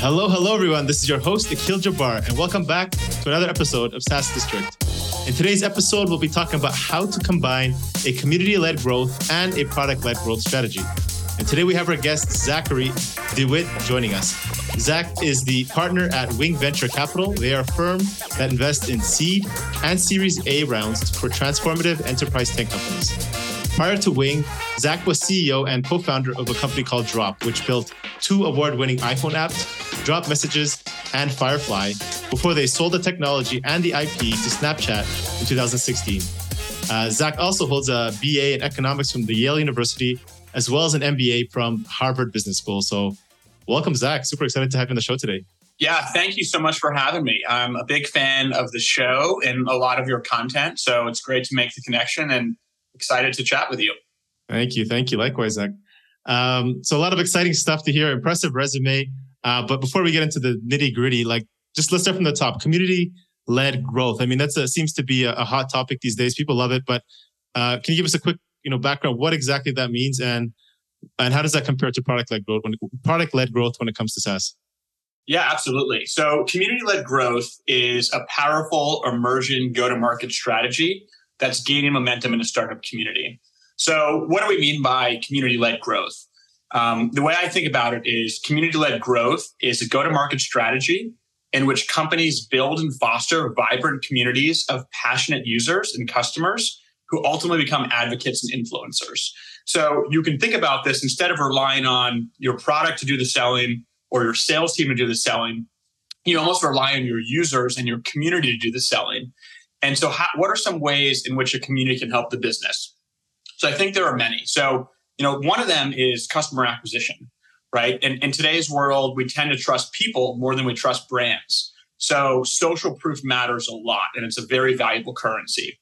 Hello, hello, everyone. This is your host, Akil Jabbar, and welcome back to another episode of SaaS District. In today's episode, we'll be talking about how to combine a community led growth and a product led growth strategy. And today we have our guest, Zachary DeWitt, joining us. Zach is the partner at Wing Venture Capital. They are a firm that invests in seed and Series A rounds for transformative enterprise tech companies. Prior to Wing, Zach was CEO and co founder of a company called Drop, which built two award winning iPhone apps, Drop Messages and Firefly, before they sold the technology and the IP to Snapchat in 2016. Uh, Zach also holds a BA in economics from the Yale University, as well as an MBA from Harvard Business School. So, welcome, Zach. Super excited to have you on the show today. Yeah, thank you so much for having me. I'm a big fan of the show and a lot of your content. So, it's great to make the connection and excited to chat with you. Thank you. Thank you. Likewise, Zach. Um, so a lot of exciting stuff to hear. Impressive resume. Uh, but before we get into the nitty gritty, like just let's start from the top. Community led growth. I mean, that's a, seems to be a, a, hot topic these days. People love it. But uh, can you give us a quick, you know, background? What exactly that means, and and how does that compare to product led growth? When product led growth when it comes to SaaS? Yeah, absolutely. So community led growth is a powerful immersion go to market strategy that's gaining momentum in the startup community. So, what do we mean by community led growth? Um, the way I think about it is community led growth is a go to market strategy in which companies build and foster vibrant communities of passionate users and customers who ultimately become advocates and influencers. So, you can think about this instead of relying on your product to do the selling or your sales team to do the selling, you almost rely on your users and your community to do the selling. And so, how, what are some ways in which a community can help the business? So, I think there are many. So, you know, one of them is customer acquisition, right? And in today's world, we tend to trust people more than we trust brands. So, social proof matters a lot, and it's a very valuable currency.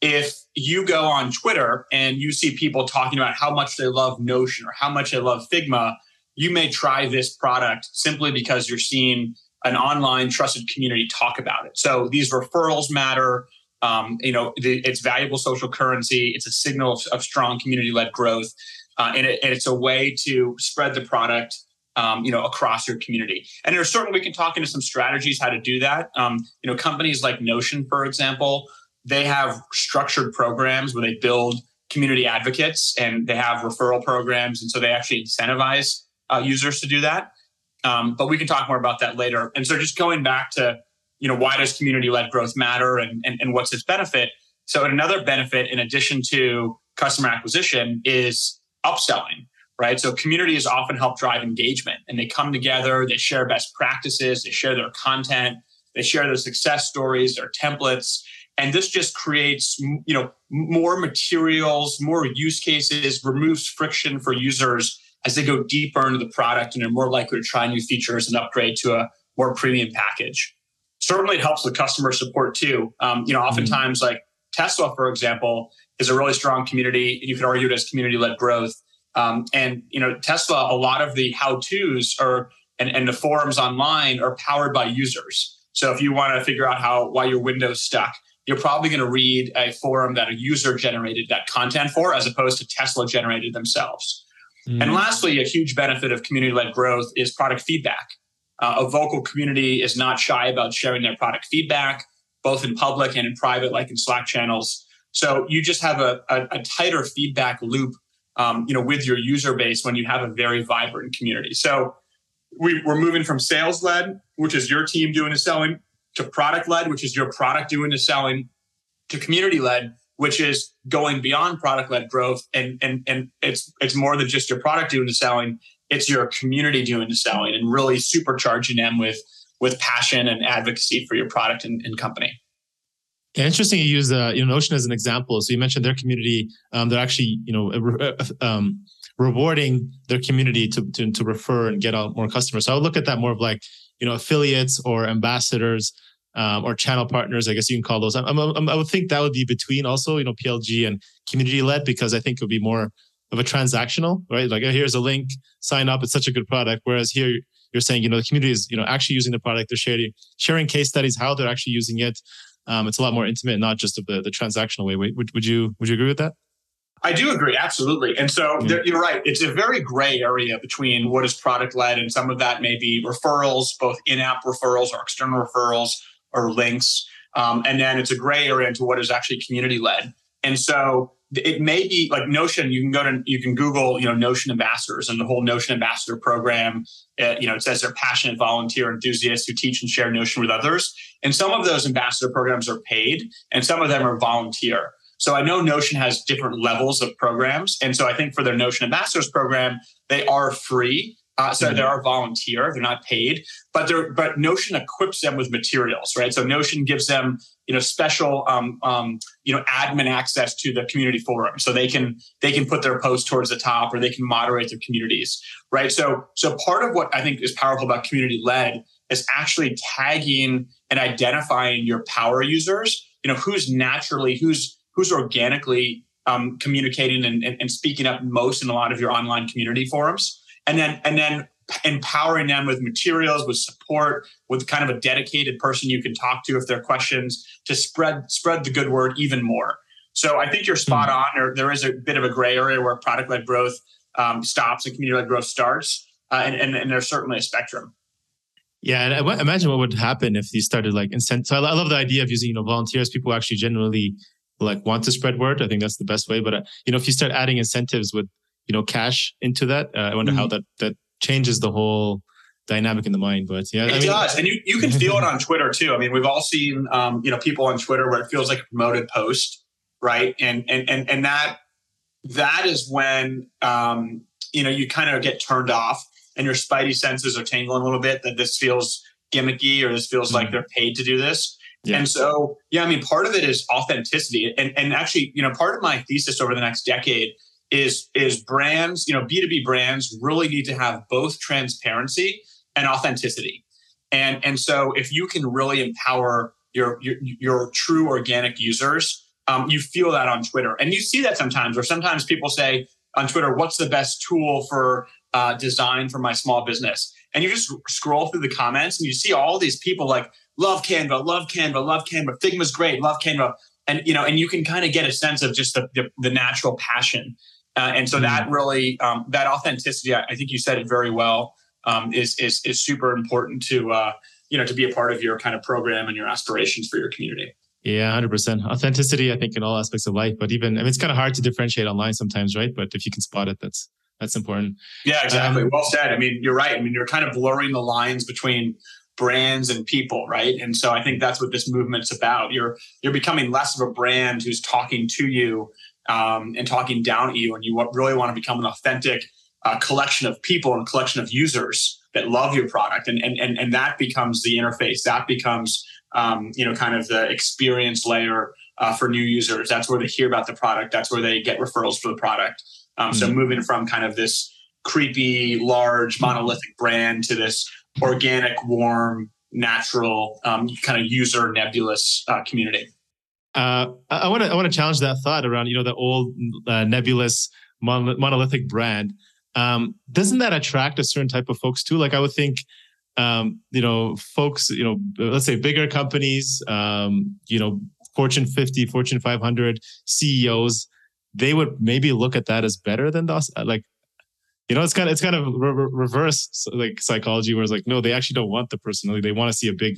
If you go on Twitter and you see people talking about how much they love Notion or how much they love Figma, you may try this product simply because you're seeing an online trusted community talk about it. So these referrals matter. Um, you know, the, it's valuable social currency. It's a signal of, of strong community-led growth, uh, and, it, and, it's a way to spread the product, um, you know, across your community. And there's certainly we can talk into some strategies how to do that. Um, you know, companies like Notion, for example, they have structured programs where they build community advocates and they have referral programs, and so they actually incentivize uh, users to do that. Um, but we can talk more about that later. And so just going back to, you know, why does community led growth matter and, and, and what's its benefit? So another benefit in addition to customer acquisition is upselling, right? So communities often help drive engagement and they come together, they share best practices, they share their content, they share their success stories, their templates. And this just creates, you know, more materials, more use cases, removes friction for users as they go deeper into the product and are more likely to try new features and upgrade to a more premium package. Certainly, it helps with customer support too. Um, you know, oftentimes, mm-hmm. like Tesla, for example, is a really strong community. You could argue it as community-led growth. Um, and you know, Tesla, a lot of the how-tos are and, and the forums online are powered by users. So if you want to figure out how why your Windows stuck, you're probably going to read a forum that a user generated that content for, as opposed to Tesla generated themselves. Mm. And lastly, a huge benefit of community led growth is product feedback. Uh, a vocal community is not shy about sharing their product feedback, both in public and in private, like in Slack channels. So you just have a, a, a tighter feedback loop, um, you know, with your user base when you have a very vibrant community. So we, we're moving from sales led, which is your team doing the selling, to product led, which is your product doing the selling, to community led, which is going beyond product led growth. And, and, and it's, it's more than just your product doing the selling. It's your community doing the selling and really supercharging them with, with passion and advocacy for your product and, and company. Yeah, interesting. You use uh, you know Notion as an example. So you mentioned their community. Um, they're actually you know uh, um, rewarding their community to, to to refer and get out more customers. So I would look at that more of like you know affiliates or ambassadors um, or channel partners, I guess you can call those. i I'm, i would think that would be between also, you know, PLG and community led because I think it would be more of a transactional, right? Like, oh, here's a link, sign up. It's such a good product. Whereas here, you're saying, you know, the community is, you know, actually using the product. They're sharing sharing case studies, how they're actually using it. Um, it's a lot more intimate, not just of the the transactional way. Would, would you would you agree with that? I do agree, absolutely. And so yeah. there, you're right. It's a very gray area between what is product led, and some of that may be referrals, both in app referrals or external referrals or links. Um, and then it's a gray area into what is actually community led. And so it may be like Notion. You can go to you can Google you know Notion ambassadors and the whole Notion ambassador program. Uh, you know it says they're passionate volunteer enthusiasts who teach and share Notion with others. And some of those ambassador programs are paid, and some of them are volunteer. So I know Notion has different levels of programs, and so I think for their Notion ambassadors program, they are free. Uh, so mm-hmm. they are volunteer; they're not paid, but they're but Notion equips them with materials, right? So Notion gives them you know special um, um, you know admin access to the community forum, so they can they can put their posts towards the top, or they can moderate their communities, right? So so part of what I think is powerful about community led is actually tagging and identifying your power users. You know who's naturally who's who's organically um, communicating and, and, and speaking up most in a lot of your online community forums and then and then empowering them with materials with support with kind of a dedicated person you can talk to if there are questions to spread spread the good word even more so i think you're spot mm-hmm. on there, there is a bit of a gray area where product-led growth um, stops and community-led growth starts uh, and, and, and there's certainly a spectrum yeah, and I imagine what would happen if these started like incent. So I love the idea of using you know volunteers. People actually generally like want to spread word. I think that's the best way. But uh, you know, if you start adding incentives with you know cash into that. Uh, I wonder mm-hmm. how that that changes the whole dynamic in the mind. But yeah, it I mean, does, and you you can feel it on Twitter too. I mean, we've all seen um, you know people on Twitter where it feels like a promoted post, right? And and and and that that is when um, you know you kind of get turned off, and your spidey senses are tingling a little bit that this feels gimmicky or this feels mm-hmm. like they're paid to do this. Yeah. And so, yeah, I mean, part of it is authenticity. And, and actually, you know, part of my thesis over the next decade is is brands, you know, B2B brands really need to have both transparency and authenticity. And and so if you can really empower your your, your true organic users, um, you feel that on Twitter, and you see that sometimes. Or sometimes people say on Twitter, "What's the best tool for uh, design for my small business?" And you just scroll through the comments, and you see all these people like, "Love Canva, love Canva, love Canva, Figma's great, love Canva," and you know, and you can kind of get a sense of just the, the, the natural passion uh, and so mm that really, um, that authenticity, I, think you said it very well, um, is, is, is super important to, uh, you know, to be a part of your kind of program and your aspirations for your community. Yeah, hundred percent authenticity. I think in all aspects of life, but even I mean, it's kind of hard to differentiate online sometimes, right? But if you can spot it, that's that's important. Yeah, exactly. Um, well said. I mean, you're right. I mean, you're kind of blurring the lines between brands and people, right? And so I think that's what this movement's about. You're you're becoming less of a brand who's talking to you um, and talking down at you, and you really want to become an authentic uh, collection of people and collection of users that love your product, and and and, and that becomes the interface. That becomes um, you know kind of the experience layer uh, for new users. That's where they hear about the product. That's where they get referrals for the product. Um, mm-hmm. So moving from kind of this creepy, large, monolithic brand to this organic, warm, natural, um, kind of user nebulous uh, community. Uh, I want to I want to challenge that thought around you know the old uh, nebulous monolithic brand. Um, doesn't that attract a certain type of folks too? Like I would think, um, you know, folks, you know, let's say bigger companies, um, you know, Fortune 50, Fortune 500 CEOs, they would maybe look at that as better than us. Like, you know, it's kind of it's kind of re- reverse like psychology, where it's like, no, they actually don't want the personality; they want to see a big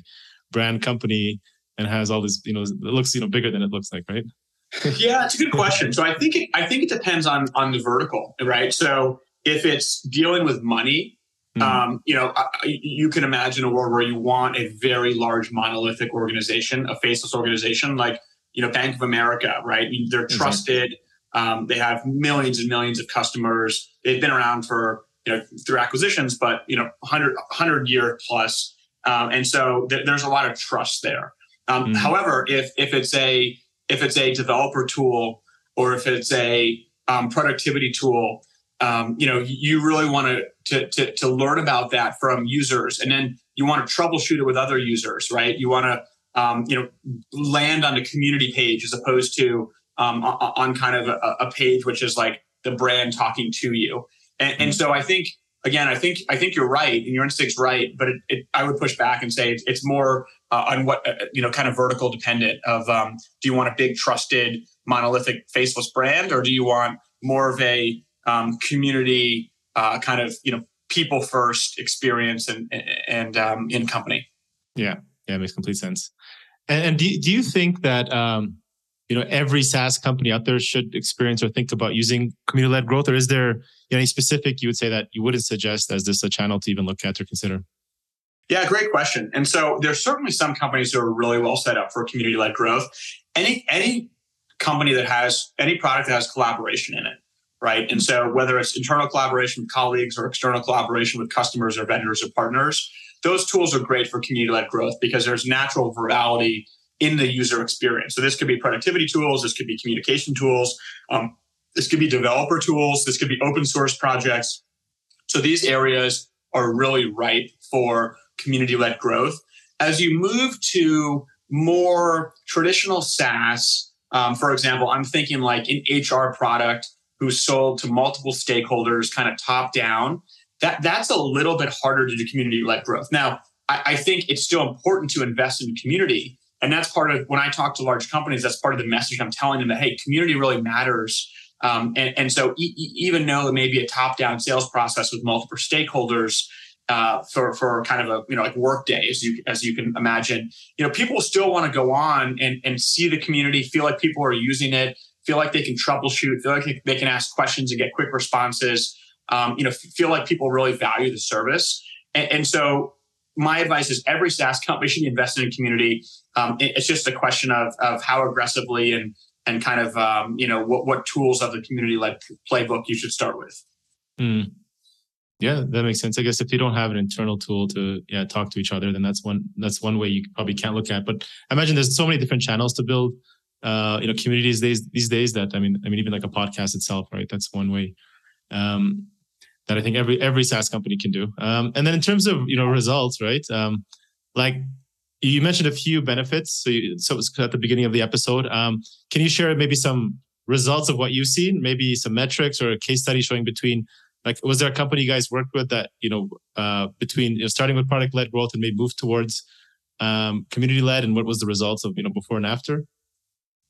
brand company and has all this, you know, it looks, you know, bigger than it looks like, right? yeah, it's a good question. So I think it, I think it depends on on the vertical, right? So if it's dealing with money, mm-hmm. um, you know, you can imagine a world where you want a very large monolithic organization, a faceless organization, like you know Bank of America, right? They're trusted. Um, they have millions and millions of customers. They've been around for you know through acquisitions, but you know 100 100 year plus, um, and so th- there's a lot of trust there. Um, mm-hmm. However, if if it's a if it's a developer tool or if it's a um, productivity tool, um, you know, you really want to, to to learn about that from users, and then you want to troubleshoot it with other users, right? You want to um, you know land on a community page as opposed to um, on kind of a, a, page which is like the brand talking to you. And, mm-hmm. and so I think again, I think I think you're right, and your instinct's right. But it, it, I would push back and say it's, it's more uh, on what uh, you know, kind of vertical dependent. Of um, do you want a big, trusted, monolithic, faceless brand, or do you want more of a um, community uh, kind of you know people first experience and and um, in company? Yeah, yeah, it makes complete sense. And, and do do you think that um, you know every SaaS company out there should experience or think about using community led growth, or is there you know, any specific you would say that you wouldn't suggest as this a channel to even look at or consider? Yeah, great question. And so there's certainly some companies that are really well set up for community led growth. Any any company that has any product that has collaboration in it, right? And so whether it's internal collaboration with colleagues or external collaboration with customers or vendors or partners, those tools are great for community led growth because there's natural virality in the user experience. So this could be productivity tools, this could be communication tools, um, this could be developer tools, this could be open source projects. So these areas are really ripe for community led growth. As you move to more traditional SaaS, um, for example, I'm thinking like an HR product who's sold to multiple stakeholders, kind of top down. That that's a little bit harder to do community led growth. Now, I, I think it's still important to invest in community, and that's part of when I talk to large companies, that's part of the message I'm telling them that, hey, community really matters. Um, and, and, so e- even though it may be a top down sales process with multiple stakeholders, uh, for for kind of a you know like Workday as you as you can imagine you know people still want to go on and and see the community feel like people are using it feel like they can troubleshoot feel like they can ask questions and get quick responses um, you know feel like people really value the service and, and so my advice is every SaaS company should invest in community. Um, it, it's just a question of, of how aggressively and and kind of um, you know what, what tools of the community led playbook you should start with. Mm. Yeah, that makes sense. I guess if you don't have an internal tool to yeah talk to each other, then that's one that's one way you probably can't look at. But I imagine there's so many different channels to build uh, you know communities these these days that I mean I mean even like a podcast itself, right? That's one way. Um, that I think every every SaaS company can do. Um, and then in terms of you know results, right? Um, like you mentioned a few benefits. So, you, so it was at the beginning of the episode. Um, can you share maybe some results of what you've seen? Maybe some metrics or a case study showing between like was there a company you guys worked with that you know uh, between you know, starting with product led growth and maybe move towards um, community led and what was the results of you know before and after?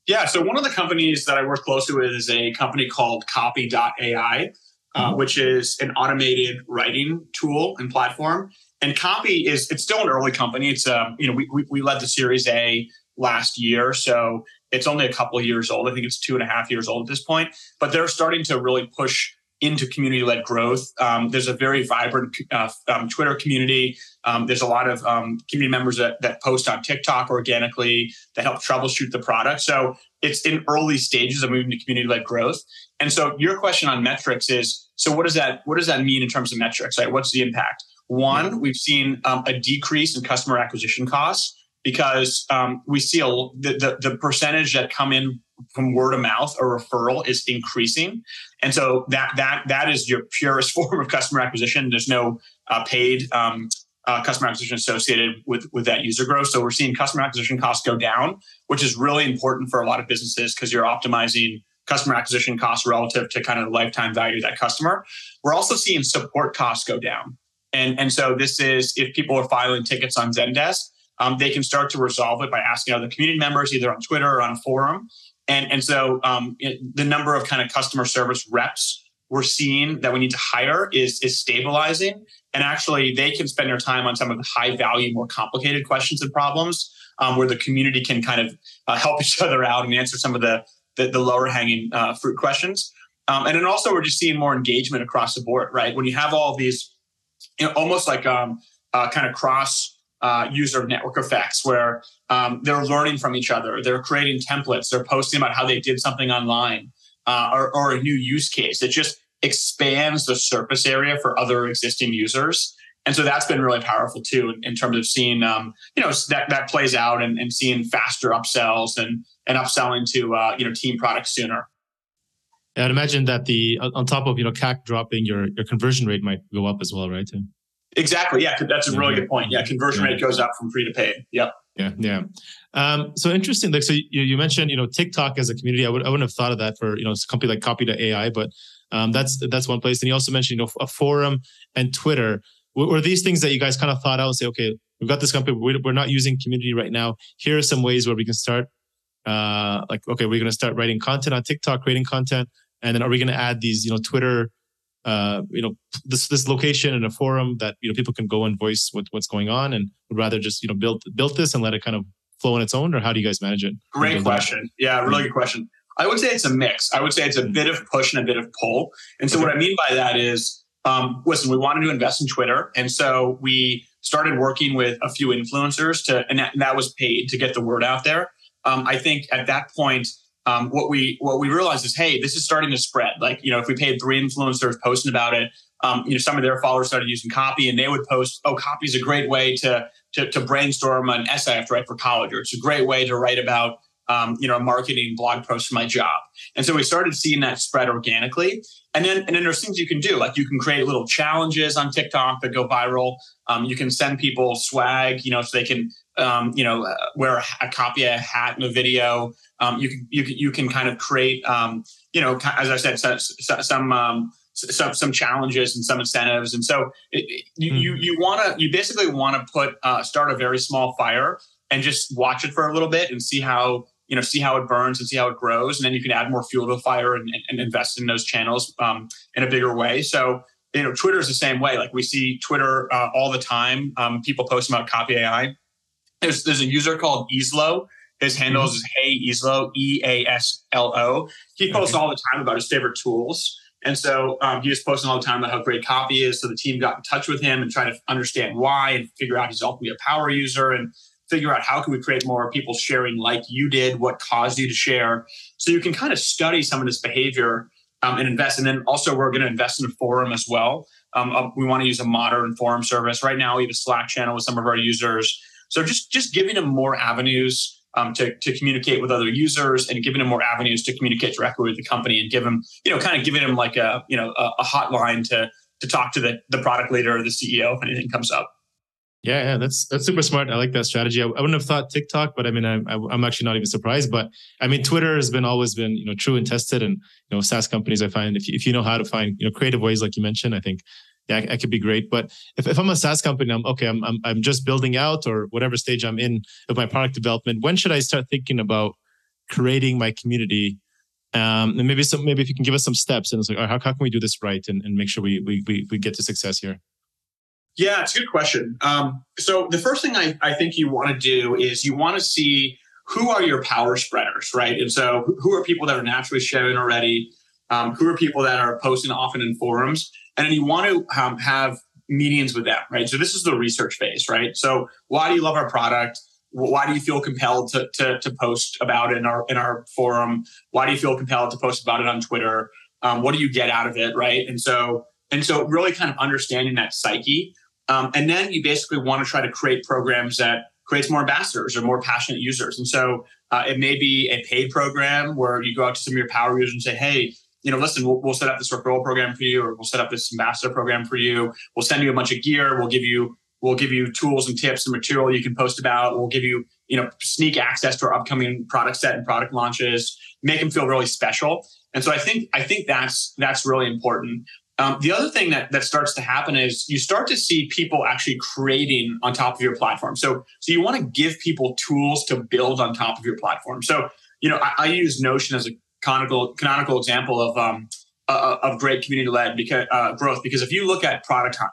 Yeah, so one of the companies that I work closely with is a company called Copy.ai uh, mm-hmm. which is an automated writing tool and platform. And Copy is it's still an early company. It's um, you know we, we, we led the Series A last year, so it's only a couple of years old. I think it's two and a half years old at this point. But they're starting to really push into community-led growth. Um, there's a very vibrant uh, um, Twitter community. Um, there's a lot of um, community members that, that post on TikTok organically that help troubleshoot the product. So it's in early stages of moving to community-led growth. And so your question on metrics is, so what does that what does that mean in terms of metrics? Right? What's the impact? One, we've seen um, a decrease in customer acquisition costs because um, we see a, the, the, the percentage that come in from word of mouth or referral is increasing, and so that that that is your purest form of customer acquisition. There's no uh, paid um, uh, customer acquisition associated with with that user growth. So we're seeing customer acquisition costs go down, which is really important for a lot of businesses because you're optimizing customer acquisition costs relative to kind of the lifetime value of that customer. We're also seeing support costs go down. And, and so this is if people are filing tickets on Zendesk, um, they can start to resolve it by asking other community members, either on Twitter or on a forum. And, and so um, it, the number of kind of customer service reps we're seeing that we need to hire is, is stabilizing. And actually, they can spend their time on some of the high value, more complicated questions and problems um, where the community can kind of uh, help each other out and answer some of the, the, the lower hanging uh, fruit questions. Um, and then also, we're just seeing more engagement across the board, right? When you have all these, you know, almost like um, uh, kind of cross uh, user network effects where um, they're learning from each other. They're creating templates. They're posting about how they did something online uh, or, or, a new use case. It just expands the surface area for other existing users. And so that's been really powerful too in, in terms of seeing, um, you know, that, that plays out and, and, seeing faster upsells and, and upselling to, uh, you know, team products sooner. Yeah, I'd imagine that the on top of you know CAC dropping, your your conversion rate might go up as well, right? Exactly. Yeah, that's a really good point. Yeah, conversion rate goes up from free to paid. Yep. Yeah, yeah. Um, so interesting. Like, so you, you mentioned, you know, TikTok as a community. I would I wouldn't have thought of that for you know a company like Copy.ai, but Um, that's that's one place. And you also mentioned you know a forum and Twitter. Were these things that you guys kind of thought out and say, okay, we've got this company, we're not using community right now. Here are some ways where we can start. Uh, like, okay, we're going to start writing content on TikTok, creating content, and then are we going to add these, you know, Twitter, uh, you know, this this location and a forum that you know people can go and voice what, what's going on, and would rather just you know build build this and let it kind of flow on its own, or how do you guys manage it? Great question. Yeah, really good question. I would say it's a mix. I would say it's a bit of push and a bit of pull. And so okay. what I mean by that is, um, listen, we wanted to invest in Twitter, and so we started working with a few influencers to, and that, and that was paid to get the word out there. Um, I think at that point, um, what we what we realized is, hey, this is starting to spread. Like, you know, if we paid three influencers posting about it, um, you know, some of their followers started using copy, and they would post, "Oh, copy is a great way to, to to brainstorm an essay I have to write for college, or it's a great way to write about um, you know, a marketing blog post for my job. And so we started seeing that spread organically. And then, and then there's things you can do, like you can create little challenges on TikTok that go viral. Um, you can send people swag, you know, so they can, um, you know, uh, wear a, a, copy of a hat in a video. Um, you can, you can, you can kind of create, um, you know, as I said, some, some um, some some challenges and some incentives and so it, you, mm. you you want to you basically want to put uh, start a very small fire and just watch it for a little bit and see how you know see how it burns and see how it grows and then you can add more fuel to the fire and, and invest in those channels um, in a bigger way. So you know twitter is the same way. Like we see twitter uh, all the time. Um, people post about copy ai there's, there's a user called Easlo his handle mm-hmm. is hey Easlo e-a-s-l-o he posts okay. all the time about his favorite tools. And so um, he was posting all the time about how great copy is. So the team got in touch with him and tried to understand why and figure out he's ultimately a power user. And figure out how can we create more people sharing like you did, what caused you to share. So you can kind of study some of this behavior um, and invest. And then also we're going to invest in a forum as well. Um, uh, we want to use a modern forum service. Right now we have a Slack channel with some of our users. So just just giving them more avenues um, to, to communicate with other users and giving them more avenues to communicate directly with the company and give them, you know, kind of giving them like a, you know, a, a hotline to to talk to the, the product leader or the CEO if anything comes up. Yeah, yeah, that's that's super smart. I like that strategy. I, I wouldn't have thought TikTok, but I mean, I, am I'm actually not even surprised. But I mean, Twitter has been always been you know true and tested, and you know, SaaS companies. I find if you, if you know how to find you know creative ways, like you mentioned, I think yeah, it could be great. But if, if I'm a SaaS company, I'm okay. I'm, I'm I'm just building out or whatever stage I'm in of my product development. When should I start thinking about creating my community? Um, and maybe some maybe if you can give us some steps and it's like, how, how can we do this right and, and make sure we, we we we get to success here. Yeah, it's a good question. Um, so the first thing I, I think you want to do is you want to see who are your power spreaders, right? And so who are people that are naturally sharing already? Um, who are people that are posting often in forums? And then you want to um, have meetings with them, right? So this is the research phase, right? So why do you love our product? Why do you feel compelled to, to, to post about it in our in our forum? Why do you feel compelled to post about it on Twitter? Um, what do you get out of it, right? And so and so really kind of understanding that psyche um, and then you basically want to try to create programs that creates more ambassadors or more passionate users. And so uh, it may be a paid program where you go out to some of your power users and say, hey, you know, listen, we'll, we'll set up this referral program for you, or we'll set up this ambassador program for you. We'll send you a bunch of gear. We'll give you we'll give you tools and tips and material you can post about. We'll give you you know sneak access to our upcoming product set and product launches. Make them feel really special. And so I think I think that's that's really important. Um, the other thing that, that starts to happen is you start to see people actually creating on top of your platform. So, so you want to give people tools to build on top of your platform. So, you know, I, I use Notion as a canonical canonical example of um, uh, of great community led because uh, growth. Because if you look at Product Hunt,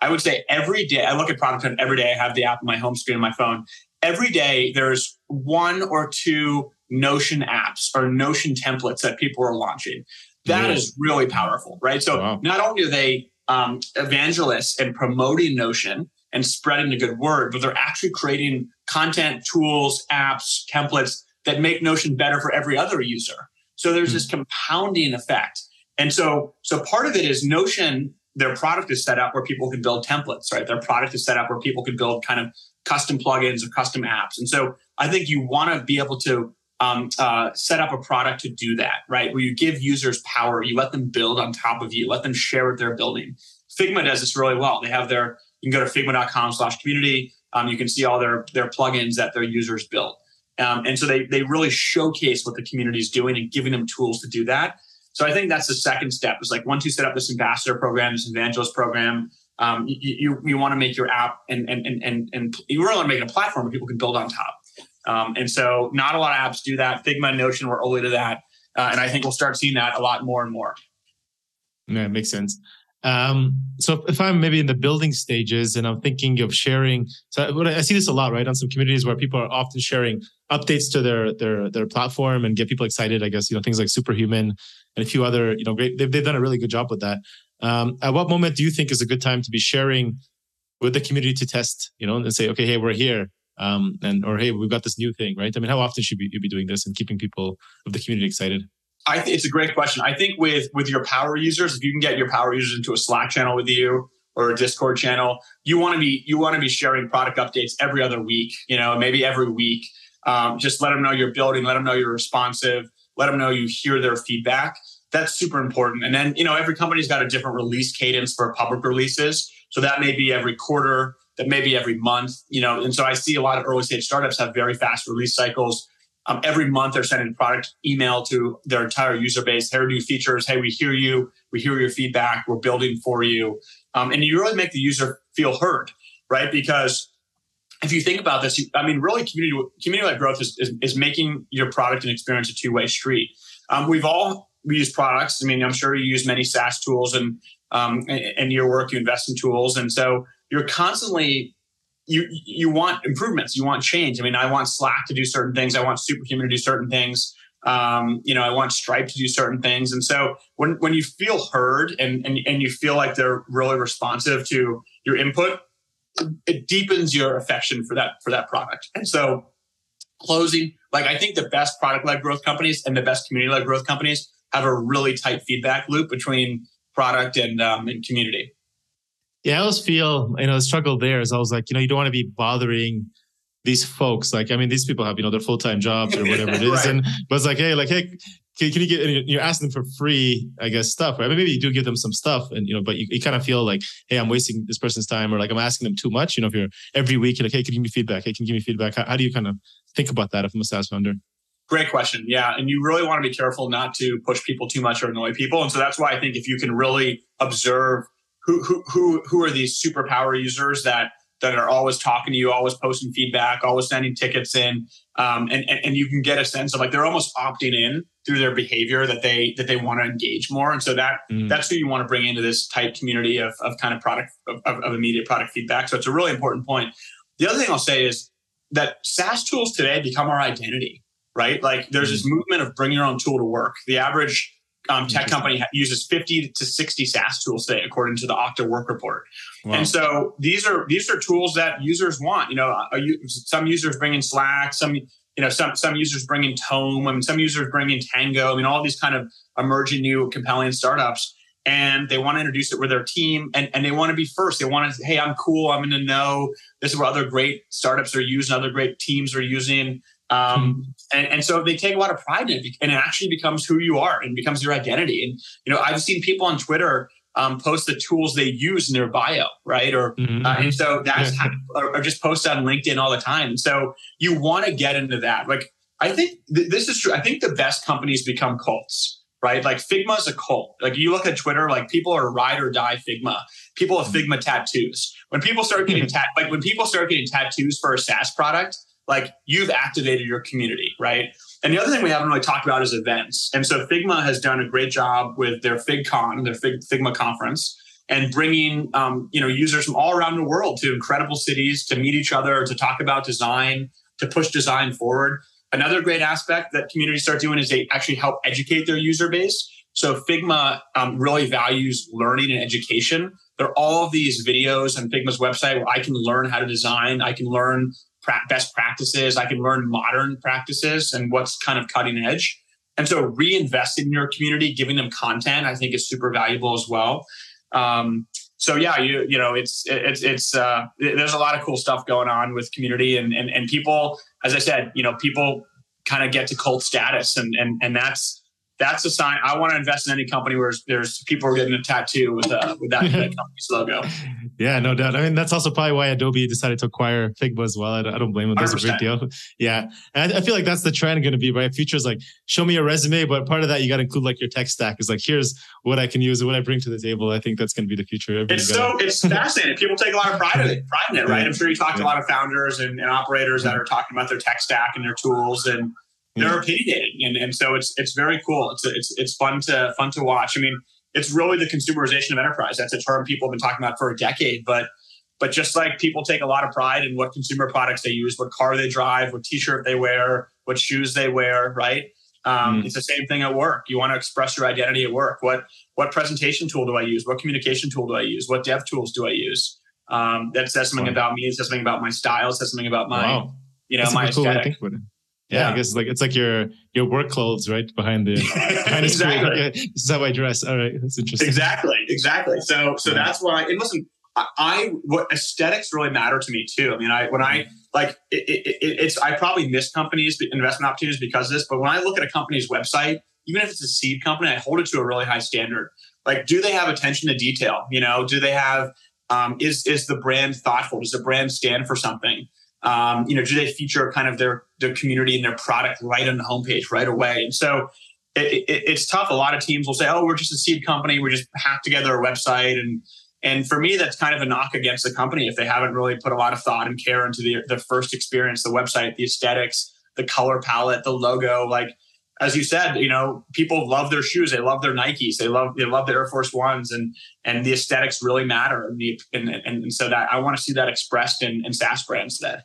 I would say every day I look at Product Hunt every day. I have the app on my home screen on my phone. Every day there's one or two Notion apps or Notion templates that people are launching. That yeah. is really powerful, right? So wow. not only are they um, evangelists and promoting Notion and spreading the good word, but they're actually creating content, tools, apps, templates that make Notion better for every other user. So there's mm-hmm. this compounding effect. And so, so part of it is Notion, their product is set up where people can build templates, right? Their product is set up where people can build kind of custom plugins or custom apps. And so I think you want to be able to um, uh, set up a product to do that, right? Where you give users power, you let them build on top of you, let them share what they're building. Figma does this really well. They have their, you can go to figma.com slash community. Um, you can see all their, their plugins that their users build. Um, and so they, they really showcase what the community is doing and giving them tools to do that. So I think that's the second step. Is like once you set up this ambassador program, this evangelist program, um, you you, you want to make your app and and and and, and you really want to make a platform where people can build on top. Um, and so not a lot of apps do that. Figma and Notion were early to that, uh, and I think we'll start seeing that a lot more and more. Yeah, makes sense. Um, so if I'm maybe in the building stages and I'm thinking of sharing, so I see this a lot, right, on some communities where people are often sharing updates to their their their platform and get people excited. I guess you know things like Superhuman and a few other, you know, great. They've they've done a really good job with that. Um, at what moment do you think is a good time to be sharing with the community to test, you know, and say, okay, hey, we're here, um, and or hey, we've got this new thing, right? I mean, how often should you be doing this and keeping people of the community excited? I think it's a great question. I think with with your power users, if you can get your power users into a Slack channel with you or a Discord channel, you want to be you want to be sharing product updates every other week. You know, maybe every week. Um, just let them know you're building. Let them know you're responsive. Let them know you hear their feedback. That's super important. And then you know every company's got a different release cadence for public releases. So that may be every quarter. That maybe every month. You know, and so I see a lot of early stage startups have very fast release cycles um, every month, they're sending product email to their entire user base. Here are new features. Hey, we hear you. We hear your feedback. We're building for you. Um, and you really make the user feel heard, right? Because if you think about this, you, I mean, really, community community-led growth is, is, is making your product and experience a two-way street. Um, we've all used products. I mean, I'm sure you use many SaaS tools, and um, in your work, you invest in tools, and so you're constantly you you want improvements, you want change. I mean, I want Slack to do certain things, I want Superhuman to do certain things. Um, you know, I want Stripe to do certain things. And so when when you feel heard and and, and you feel like they're really responsive to your input, it deepens your affection for that for that product. And so closing, like I think the best product led growth companies and the best community led growth companies have a really tight feedback loop between product and um, and community. Yeah, I always feel, you know, the struggle there is I was like, you know, you don't want to be bothering these folks. Like, I mean, these people have, you know, their full time jobs or whatever it is. right. And but it's like, hey, like, hey, can, can you get, you're asking them for free, I guess, stuff, right? maybe you do give them some stuff and, you know, but you, you kind of feel like, hey, I'm wasting this person's time or like I'm asking them too much. You know, if you're every week, you're like, hey, can you give me feedback? Hey, can you give me feedback? How, how do you kind of think about that if I'm a SaaS founder? Great question. Yeah. And you really want to be careful not to push people too much or annoy people. And so that's why I think if you can really observe who who who who are these superpower users that that are always talking to you, always posting feedback, always sending tickets in, um, and, and and you can get a sense of like they're almost opting in through their behavior that they that they want to engage more, and so that mm. that's who you want to bring into this tight community of of kind of product of, of immediate product feedback. So it's a really important point. The other thing I'll say is that SaaS tools today become our identity, right? Like there's mm. this movement of bring your own tool to work. The average um, tech company uses 50 to 60 SaaS tools today, according to the Okta Work Report. Wow. And so these are these are tools that users want. You know, some users bring in Slack, some you know some some users bring in Tome, I mean, some users bring in Tango. I mean, all these kind of emerging new compelling startups. And they want to introduce it with their team and, and they want to be first. They want to, hey, I'm cool. I'm going to know this is what other great startups are using, other great teams are using. Um, hmm. and, and so they take a lot of pride in it and it actually becomes who you are and becomes your identity. And, you know, I've seen people on Twitter um, post the tools they use in their bio, right? Or mm-hmm. uh, and so that's yeah. or, or, just post on LinkedIn all the time. So you want to get into that. Like I think th- this is true. I think the best companies become cults, right? Like Figma is a cult. Like you look at Twitter, like people are ride or die Figma. People have mm-hmm. Figma tattoos. When people start getting tat, like when people start getting tattoos for a SaaS product, like you've activated your community, right? And the other thing we haven't really talked about is events. And so Figma has done a great job with their FigCon, their Fig, Figma conference, and bringing um, you know users from all around the world to incredible cities to meet each other, to talk about design, to push design forward. Another great aspect that communities start doing is they actually help educate their user base. So Figma um, really values learning and education. There are all of these videos on Figma's website where I can learn how to design. I can learn pra- best practices. I can learn modern practices and what's kind of cutting edge. And so reinvesting in your community, giving them content, I think is super valuable as well. Um, so yeah, you you know, it's it's it's uh, there's a lot of cool stuff going on with community and and and people. As I said, you know, people kind of get to cult status, and and and that's that's a sign. I want to invest in any company where there's people are getting a tattoo with uh, with that, that company's logo. Yeah, no doubt. I mean, that's also probably why Adobe decided to acquire Figma as well. I don't, I don't blame them. That's 100%. a great deal. Yeah. And I, I feel like that's the trend going to be, right? Future is like, show me your resume, but part of that, you got to include like your tech stack is like, here's what I can use and what I bring to the table. I think that's going to be the future. Everybody's it's so, it's fascinating. People take a lot of pride in it, pride in it, right? I'm sure you talk to a lot of founders and, and operators that are talking about their tech stack and their tools and they're opinionating. And, and so it's, it's very cool. It's, it's, it's fun to, fun to watch. I mean, it's really the consumerization of enterprise. That's a term people have been talking about for a decade, but but just like people take a lot of pride in what consumer products they use, what car they drive, what t-shirt they wear, what shoes they wear, right? Um, mm. It's the same thing at work. You want to express your identity at work. What what presentation tool do I use? What communication tool do I use? What dev tools do I use? Um, that says something wow. about me. It says something about my style. It says something about my, wow. you know, That's my cool aesthetic. Yeah, yeah, I guess it's like it's like your your work clothes, right behind the behind exactly. the screen. this is how I dress. All right, that's interesting. Exactly, exactly. So so yeah. that's why. And listen, I, what aesthetics really matter to me too. I mean, I when I like it, it, it's I probably miss companies investment opportunities because of this. But when I look at a company's website, even if it's a seed company, I hold it to a really high standard. Like, do they have attention to detail? You know, do they have um, is is the brand thoughtful? Does the brand stand for something? Um, you know, do they feature kind of their their community and their product right on the homepage right away? And so it, it, it's tough. A lot of teams will say, "Oh, we're just a seed company. We just hack together a website and." And for me, that's kind of a knock against the company if they haven't really put a lot of thought and care into the, the first experience, the website, the aesthetics, the color palette, the logo. Like, as you said, you know, people love their shoes. They love their Nikes. They love they love the Air Force Ones, and and the aesthetics really matter. And the, and, and so that I want to see that expressed in, in SaaS brands today.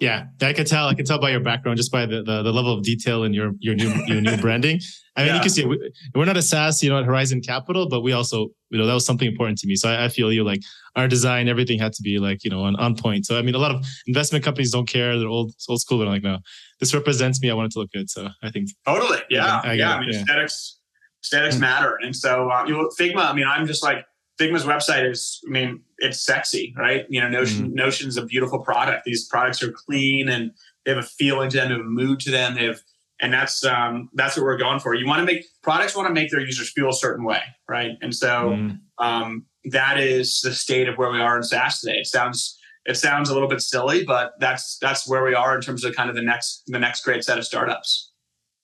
Yeah, I can tell. I can tell by your background, just by the, the, the level of detail in your your new your new branding. I mean, yeah. you can see we, are not a SaaS, you know, at Horizon Capital, but we also, you know, that was something important to me. So I, I, feel you like our design, everything had to be like, you know, on, on point. So I mean, a lot of investment companies don't care; they're old old school. They're like, no, this represents me. I want it to look good. So I think totally, yeah, I, I yeah. I mean, yeah. aesthetics aesthetics mm-hmm. matter, and so uh, you know, Figma. I mean, I'm just like Figma's website is, I mean, it's sexy, right? You know, Notion mm-hmm. Notion's a beautiful product. These products are clean and they have a feeling to them, they have a mood to them. They have, and that's um, that's what we're going for. You want to make products want to make their users feel a certain way, right? And so mm-hmm. um, that is the state of where we are in SaaS today. It sounds it sounds a little bit silly, but that's that's where we are in terms of kind of the next the next great set of startups.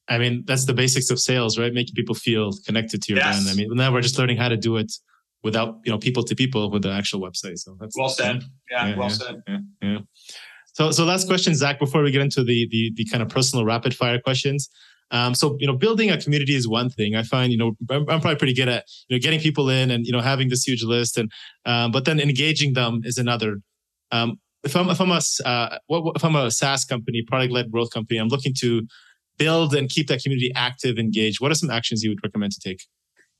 I mean, that's the basics of sales, right? Making people feel connected to your yes. brand. I mean, now we're just learning how to do it without you know people to people with the actual website. So that's well said. Yeah, yeah well yeah, said. Yeah, yeah. So so last question, Zach, before we get into the the the kind of personal rapid fire questions. Um, so you know, building a community is one thing. I find you know I'm, I'm, probably pretty good at you know getting people in and you know having this huge list, and um, but then engaging them is another. Um, if I'm if I'm a uh, what, if I'm a SaaS company, product led growth company, I'm looking to build and keep that community active, engaged. What are some actions you would recommend to take?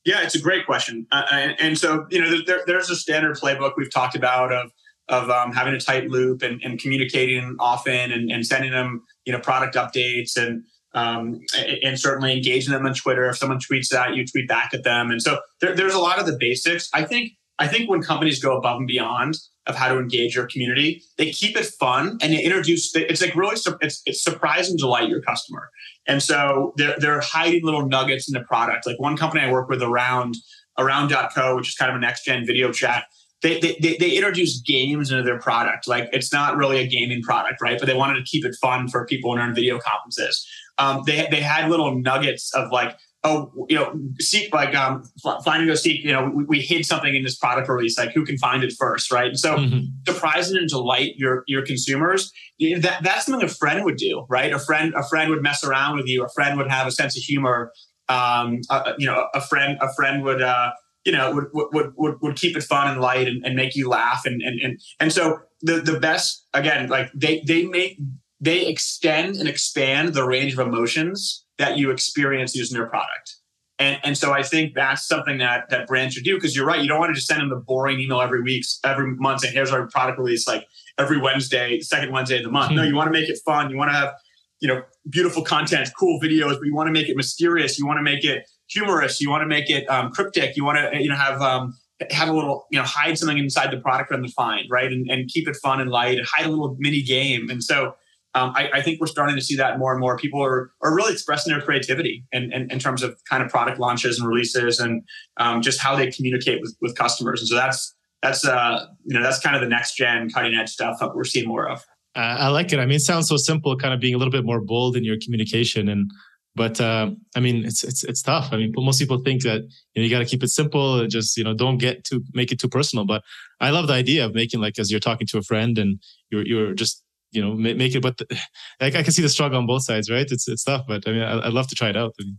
Yeah, it's a great question. Uh, and, and, so, you know, there, there's a standard playbook we've talked about of of um, having a tight loop and, and communicating often and, and, sending them, you know, product updates and um, and certainly engaging them on Twitter. If someone tweets that, you tweet back at them. And so there, there's a lot of the basics. I think I think when companies go above and beyond of how to engage your community, they keep it fun and they introduce. It's like really it's it's surprise and delight your customer. And so their they're hiding little nuggets in the product. Like one company I work with around around.co, which is kind of a next gen video chat. They, they, they introduce games into their product. Like it's not really a gaming product, right? But they wanted to keep it fun for people in they're video conferences. Um, they, they had little nuggets of like oh, you know, seek like um, finding a seek, you know, we, we, hid something in this product release, like who can find it first, right? And so mm-hmm. surprising and delight your your consumers. That that's something a friend would do, right? A friend a friend would mess around with you. A friend would have a sense of humor. Um, uh, you know, a friend a friend would. Uh, you know, would, would, would, would keep it fun and light and, and make you laugh. And, and, and, and so the, the best, again, like they, they make, they extend and expand the range of emotions that you experience using their product. And, and so I think that's something that that brands should do because you're right. You don't want to just send them the boring email every week, every month, and here's our product release like every Wednesday, second Wednesday of the month. Mm-hmm. No, you want to make it fun. You want to have you know beautiful content, cool videos, but you want to make it mysterious. You want to make it humorous. You want to make it um, cryptic. You want to you know have um, have a little you know hide something inside the product find right and, and keep it fun and light and hide a little mini game. And so um, I, I, think we're starting to see that more and more. People are are really expressing their creativity in, in, in terms of kind of product launches and releases and um, just how they communicate with, with customers. And so that's that's uh you know that's kind of the next gen cutting edge stuff that we're seeing more of. Uh, I like it. I mean, it sounds so simple, kind of being a little bit more bold in your communication, and but uh, I mean, it's it's it's tough. I mean, most people think that you know you got to keep it simple and just you know don't get to make it too personal. But I love the idea of making like as you're talking to a friend and you're you're just you know make, make it. But the, like I can see the struggle on both sides, right? It's it's tough, but I mean, I, would love to try it out. I mean,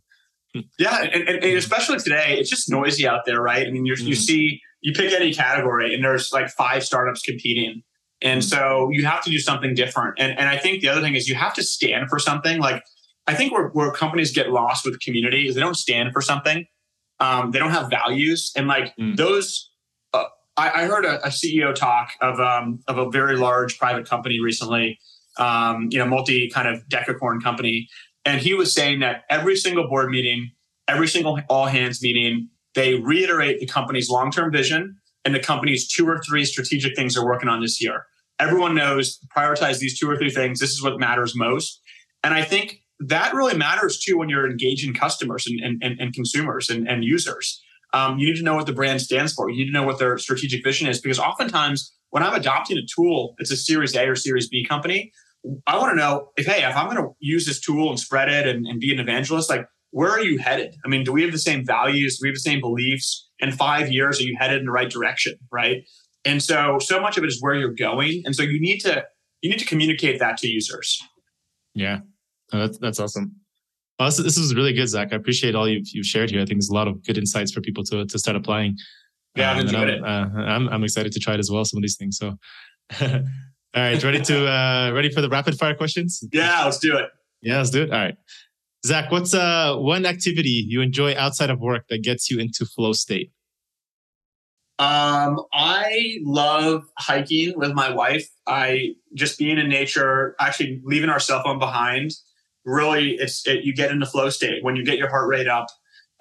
yeah, and, and, especially today, it's just noisy out there, right? I mean, mm. you see, you pick any category, and there's like five startups competing, and mm. so you have to do something different. And and I think the other thing is you have to stand for something. Like I think where where companies get lost with community is they don't stand for something, um, they don't have values, and like mm. those. I, I, heard a, a, CEO talk of um, of a very large private company recently, um, you know, multi kind of decacorn company, and he was saying that every single board meeting, every single all hands meeting, they reiterate the company's long term vision and the company's two or three strategic things they're working on this year. Everyone knows prioritize these two or three things. This is what matters most. And I think that really matters too when you're engaging customers and, and, and consumers and, and users. Um, you need to know what the brand stands for. You need to know what their strategic vision is because oftentimes when I'm adopting a tool, it's a Series A or Series B company. I want to know if, hey, if I'm going to use this tool and spread it and, and be an evangelist, like where are you headed? I mean, do we have the same values? Do we have the same beliefs? In five years, are you headed in the right direction? Right. And so, so much of it is where you're going. And so you need to, you need to communicate that to users. Yeah. That's, that's awesome. Well, this, this is really good, Zach. I appreciate all you've, you've shared here. I think there's a lot of good insights for people to, to start applying. Yeah, um, I'm, I'm, uh, I'm, I'm excited to try it as well. Some of these things. So All right, ready to uh ready for the rapid fire questions? Yeah, let's do it. Yeah, let's do it. All right. Zach, what's uh one activity you enjoy outside of work that gets you into flow state? Um, I love hiking with my wife. I just being in nature, actually leaving our cell phone behind. Really, it's it, you get into flow state when you get your heart rate up.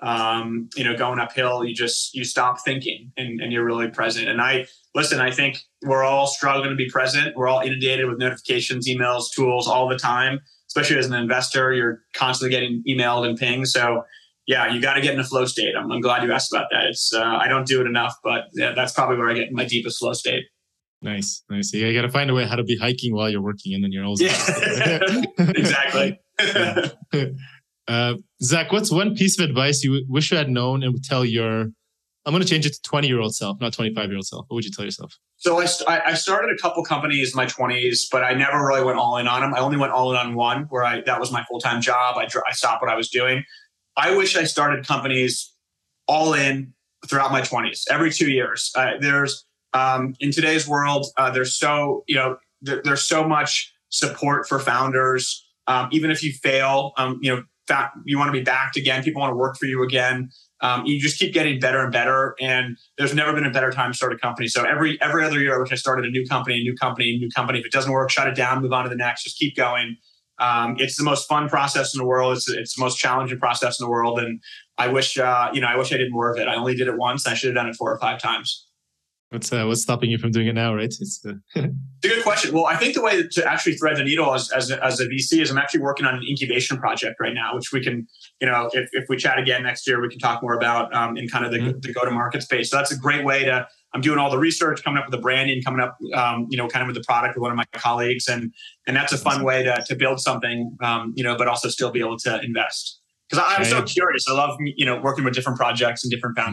Um, you know, going uphill, you just you stop thinking and, and you're really present. And I listen, I think we're all struggling to be present. We're all inundated with notifications, emails, tools all the time. Especially as an investor, you're constantly getting emailed and pinged. So, yeah, you got to get in a flow state. I'm, I'm, glad you asked about that. It's uh, I don't do it enough, but yeah, that's probably where I get my deepest flow state. Nice, nice. You got to find a way how to be hiking while you're working, and then you're also yeah, exactly. uh, Zach, what's one piece of advice you wish you had known and would tell your I'm going to change it to 20 year old self, not 25 year old self. What would you tell yourself? So I, I started a couple companies in my 20s, but I never really went all in on them. I only went all in on one where I that was my full time job. I, I stopped what I was doing. I wish I started companies all in throughout my 20s, every two years. Uh, there's um, in today's world, uh, there's so you know there, there's so much support for founders. Um, even if you fail, um, you know, fa- you want to be backed again. People want to work for you again um, you just keep getting better and better. And there's never been a better time to start a company. So every every other year, I wish I started a new company, a new company, a new company. If it doesn't work, shut it down, move on to the next. Just keep going. Um, it's the most fun process in the world. It's it's the most challenging process in the world. And I wish uh, you know I wish I did more of it. I only did it once. I should have done it four or five times. What's uh, what's stopping you from doing it now, right? It's, uh... it's a good question. Well, I think the way to actually thread the needle as, as, a, as a VC is I'm actually working on an incubation project right now, which we can, you know, if, if we chat again next year, we can talk more about um, in kind of the, mm-hmm. the go to market space. So that's a great way to. I'm doing all the research, coming up with the branding, coming up, um, you know, kind of with the product with one of my colleagues, and and that's a fun way to to build something, um, you know, but also still be able to invest. Because I'm so curious. I love you know working with different projects and different mm-hmm.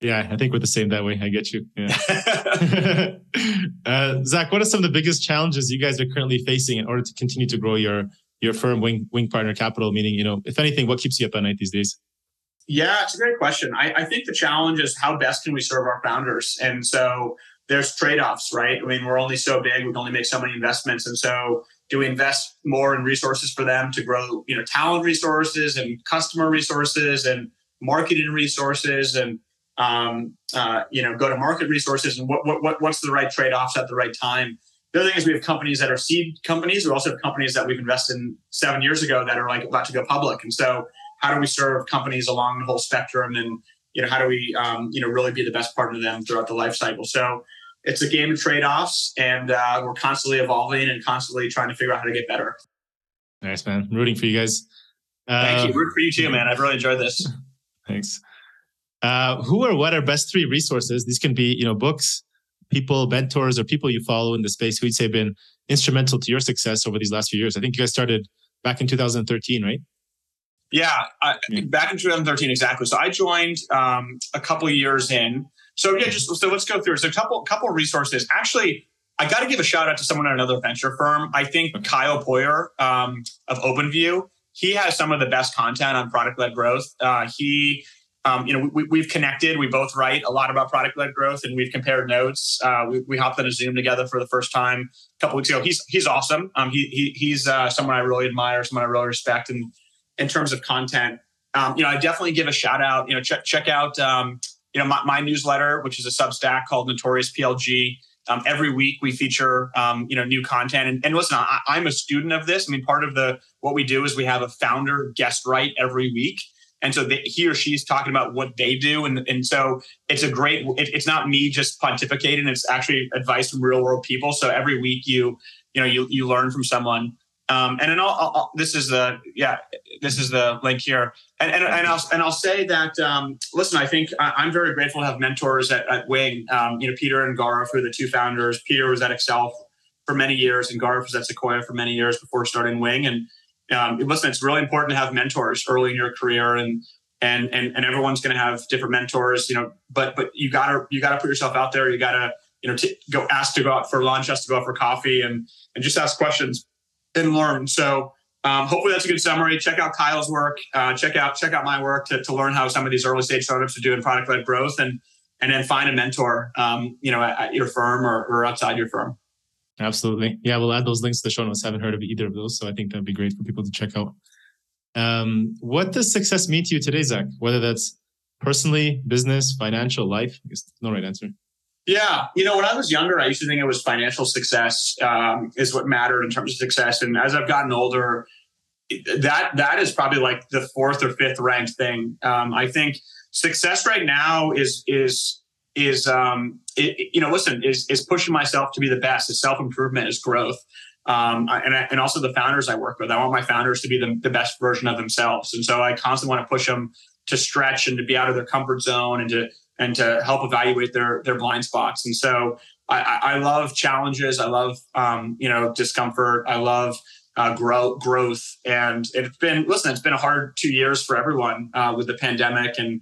Founders. Yeah, I think we're the same that way. I get you. Yeah. uh, Zach, what are some of the biggest challenges you guys are currently facing in order to continue to grow your your firm, Wing Wing Partner Capital? Meaning, you know, if anything, what keeps you up at night these days? Yeah, it's a great question. I, I think the challenge is how best can we serve our founders, and so there's trade offs, right? I mean, we're only so big; we can only make so many investments, and so do we invest more in resources for them to grow, you know, talent resources and customer resources and marketing resources and um, uh, you know, go to market resources and what, what, what's the right trade offs at the right time. The other thing is we have companies that are seed companies. We also have companies that we've invested in seven years ago that are like about to go public. And so, how do we serve companies along the whole spectrum? And you know, how do we um, you know really be the best partner to them throughout the life cycle? So it's a game of trade offs, and uh, we're constantly evolving and constantly trying to figure out how to get better. Nice man, I'm rooting for you guys. Uh, Thank you. Root for you too, man. I've really enjoyed this. Thanks. Uh, who or what are best three resources? These can be, you know, books, people, mentors, or people you follow in the space who you'd say have been instrumental to your success over these last few years? I think you guys started back in 2013, right? Yeah, I, yeah. back in 2013, exactly. So I joined um, a couple years in. So yeah, just so let's go through. So a couple couple resources. Actually, I got to give a shout out to someone at another venture firm. I think okay. Kyle Poyar um, of OpenView. He has some of the best content on product led growth. Uh, he um, you know, we, have connected. We both write a lot about product-led growth, and we've compared notes. Uh, we, we, hopped on a Zoom together for the first time a couple weeks ago. He's he's awesome. Um, he, he he's uh, someone I really admire, someone I really respect, and in terms of content, um, you know, I definitely give a shout out. You know, check check out um, you know my, my, newsletter, which is a Substack called Notorious PLG. Um, every week we feature um, you know new content, and, and listen, I, I'm a student of this. I mean, part of the what we do is we have a founder guest write every week. And so he or she's talking about what they do. And, and so it's a great, it, it's not me just pontificating. It's actually advice from real world people. So every week you, you know, you, you learn from someone. Um, and then I'll, I'll, this is the, yeah, this is the link here. And, and, and I'll, and I'll say that, um, listen, I think I, am very grateful to have mentors at, at Wing. Um, you know, Peter and Gaurav, who are the two founders. Peter was at Accel for many years and Gaurav was at Sequoia for many years before starting Wing. And, um, listen, it's really important to have mentors early in your career, and and and, and everyone's going to have different mentors, you know. But but you gotta you gotta put yourself out there. You gotta you know t- go ask to go out for lunch, ask to go out for coffee, and and just ask questions and learn. So. Um, hopefully that's a good summary. Check out Kyle's work. Uh, check out check out my work to, to learn how some of these early stage startups are doing product led growth, and and then find a mentor, um, you know, at, at your firm or, or outside your firm. Absolutely. Yeah, we'll add those links to the show notes. Haven't heard of either of those, so I think that'd be great for people to check out. Um, what does success mean to you today, Zach? Whether that's personally, business, financial, life? I guess no right answer. Yeah, you know, when I was younger, I used to think it was financial success um, is what mattered in terms of success, and as I've gotten older, that that is probably like the fourth or fifth ranked thing. Um, I think success right now is is is um, it, you know, listen, is is pushing myself to be the best. Is self improvement, is growth. Um, and, and also the founders I work with. I want my founders to be the, the best version of themselves, and so I constantly want to push them to stretch and to be out of their comfort zone and to and to help evaluate their their blind spots. And so I, I love challenges. I love um, you know discomfort. I love uh, grow, growth. And it's been listen, it's been a hard two years for everyone uh, with the pandemic and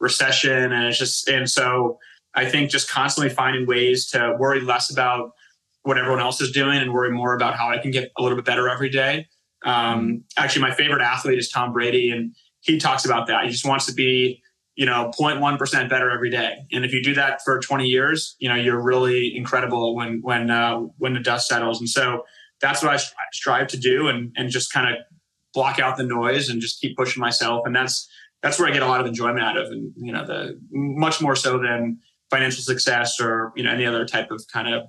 recession, and it's just and so I think just constantly finding ways to worry less about what everyone else is doing and worry more about how I can get a little bit better every day. Um, actually, my favorite athlete is Tom Brady, and he talks about that. He just wants to be, you know, 0.1% better every day. And if you do that for 20 years, you know, you're really incredible when when uh, when the dust settles. And so that's what I strive to do, and and just kind of block out the noise and just keep pushing myself. And that's that's where I get a lot of enjoyment out of, and you know, the much more so than financial success or you know any other type of kind of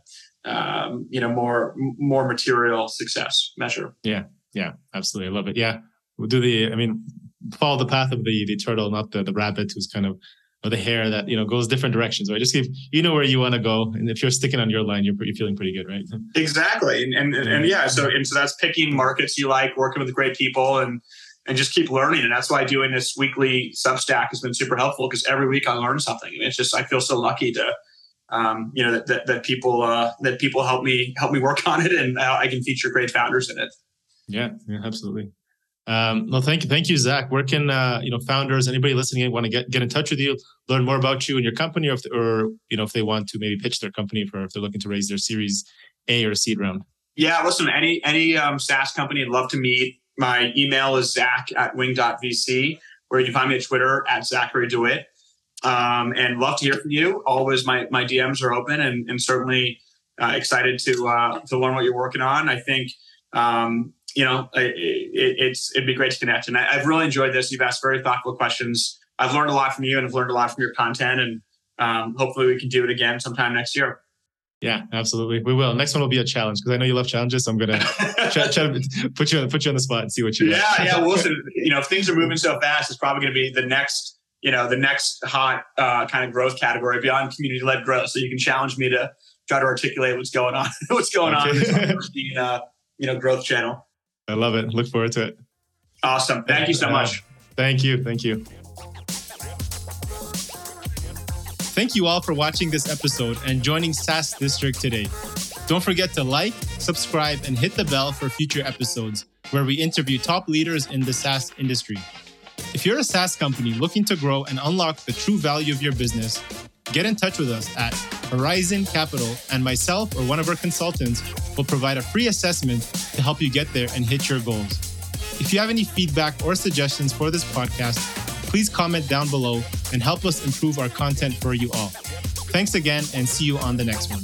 um, you know more more material success measure. Yeah, yeah, absolutely. I love it. Yeah, we'll do the. I mean, follow the path of the the turtle, not the the rabbit, who's kind of or the hare that you know goes different directions. Right? Just give you know where you want to go, and if you're sticking on your line, you're pretty, feeling pretty good, right? Exactly, and and, and, and yeah. So and so that's picking markets you like, working with great people, and and just keep learning. And that's why doing this weekly Substack has been super helpful because every week I learn something. And it's just I feel so lucky to, um, you know, that, that, that people uh, that people help me help me work on it, and I can feature great founders in it. Yeah, yeah, absolutely. Um, no, thank you, thank you, Zach. Where can uh, you know founders, anybody listening, want to get get in touch with you, learn more about you and your company, or if, or you know if they want to maybe pitch their company for if they're looking to raise their Series A or seed round. Yeah, listen, any any um, SaaS company, I'd love to meet. My email is zach at wing.vc, where you can find me at Twitter at Zachary DeWitt. Um, and love to hear from you. Always my, my DMs are open and, and certainly uh, excited to, uh, to learn what you're working on. I think, um, you know, it, it, it's, it'd be great to connect. And I, have really enjoyed this. You've asked very thoughtful questions. I've learned a lot from you and I've learned a lot from your content and um, hopefully we can do it again sometime next year. Yeah, absolutely. We will. Next one will be a challenge because I know you love challenges. So I'm gonna try, try, to put you on put you on the spot and see what you. Yeah, yeah. Well, listen, you know, if things are moving so fast, it's probably going to be the next, you know, the next hot uh, kind of growth category beyond community led growth. So you can challenge me to try to articulate what's going on, what's going okay. on in uh, you know growth channel. I love it. Look forward to it. Awesome. Thank you so much. thank you. Thank you. Thank you all for watching this episode and joining SaaS District today. Don't forget to like, subscribe, and hit the bell for future episodes where we interview top leaders in the SaaS industry. If you're a SaaS company looking to grow and unlock the true value of your business, get in touch with us at Horizon Capital, and myself or one of our consultants will provide a free assessment to help you get there and hit your goals. If you have any feedback or suggestions for this podcast, please comment down below and help us improve our content for you all. Thanks again and see you on the next one.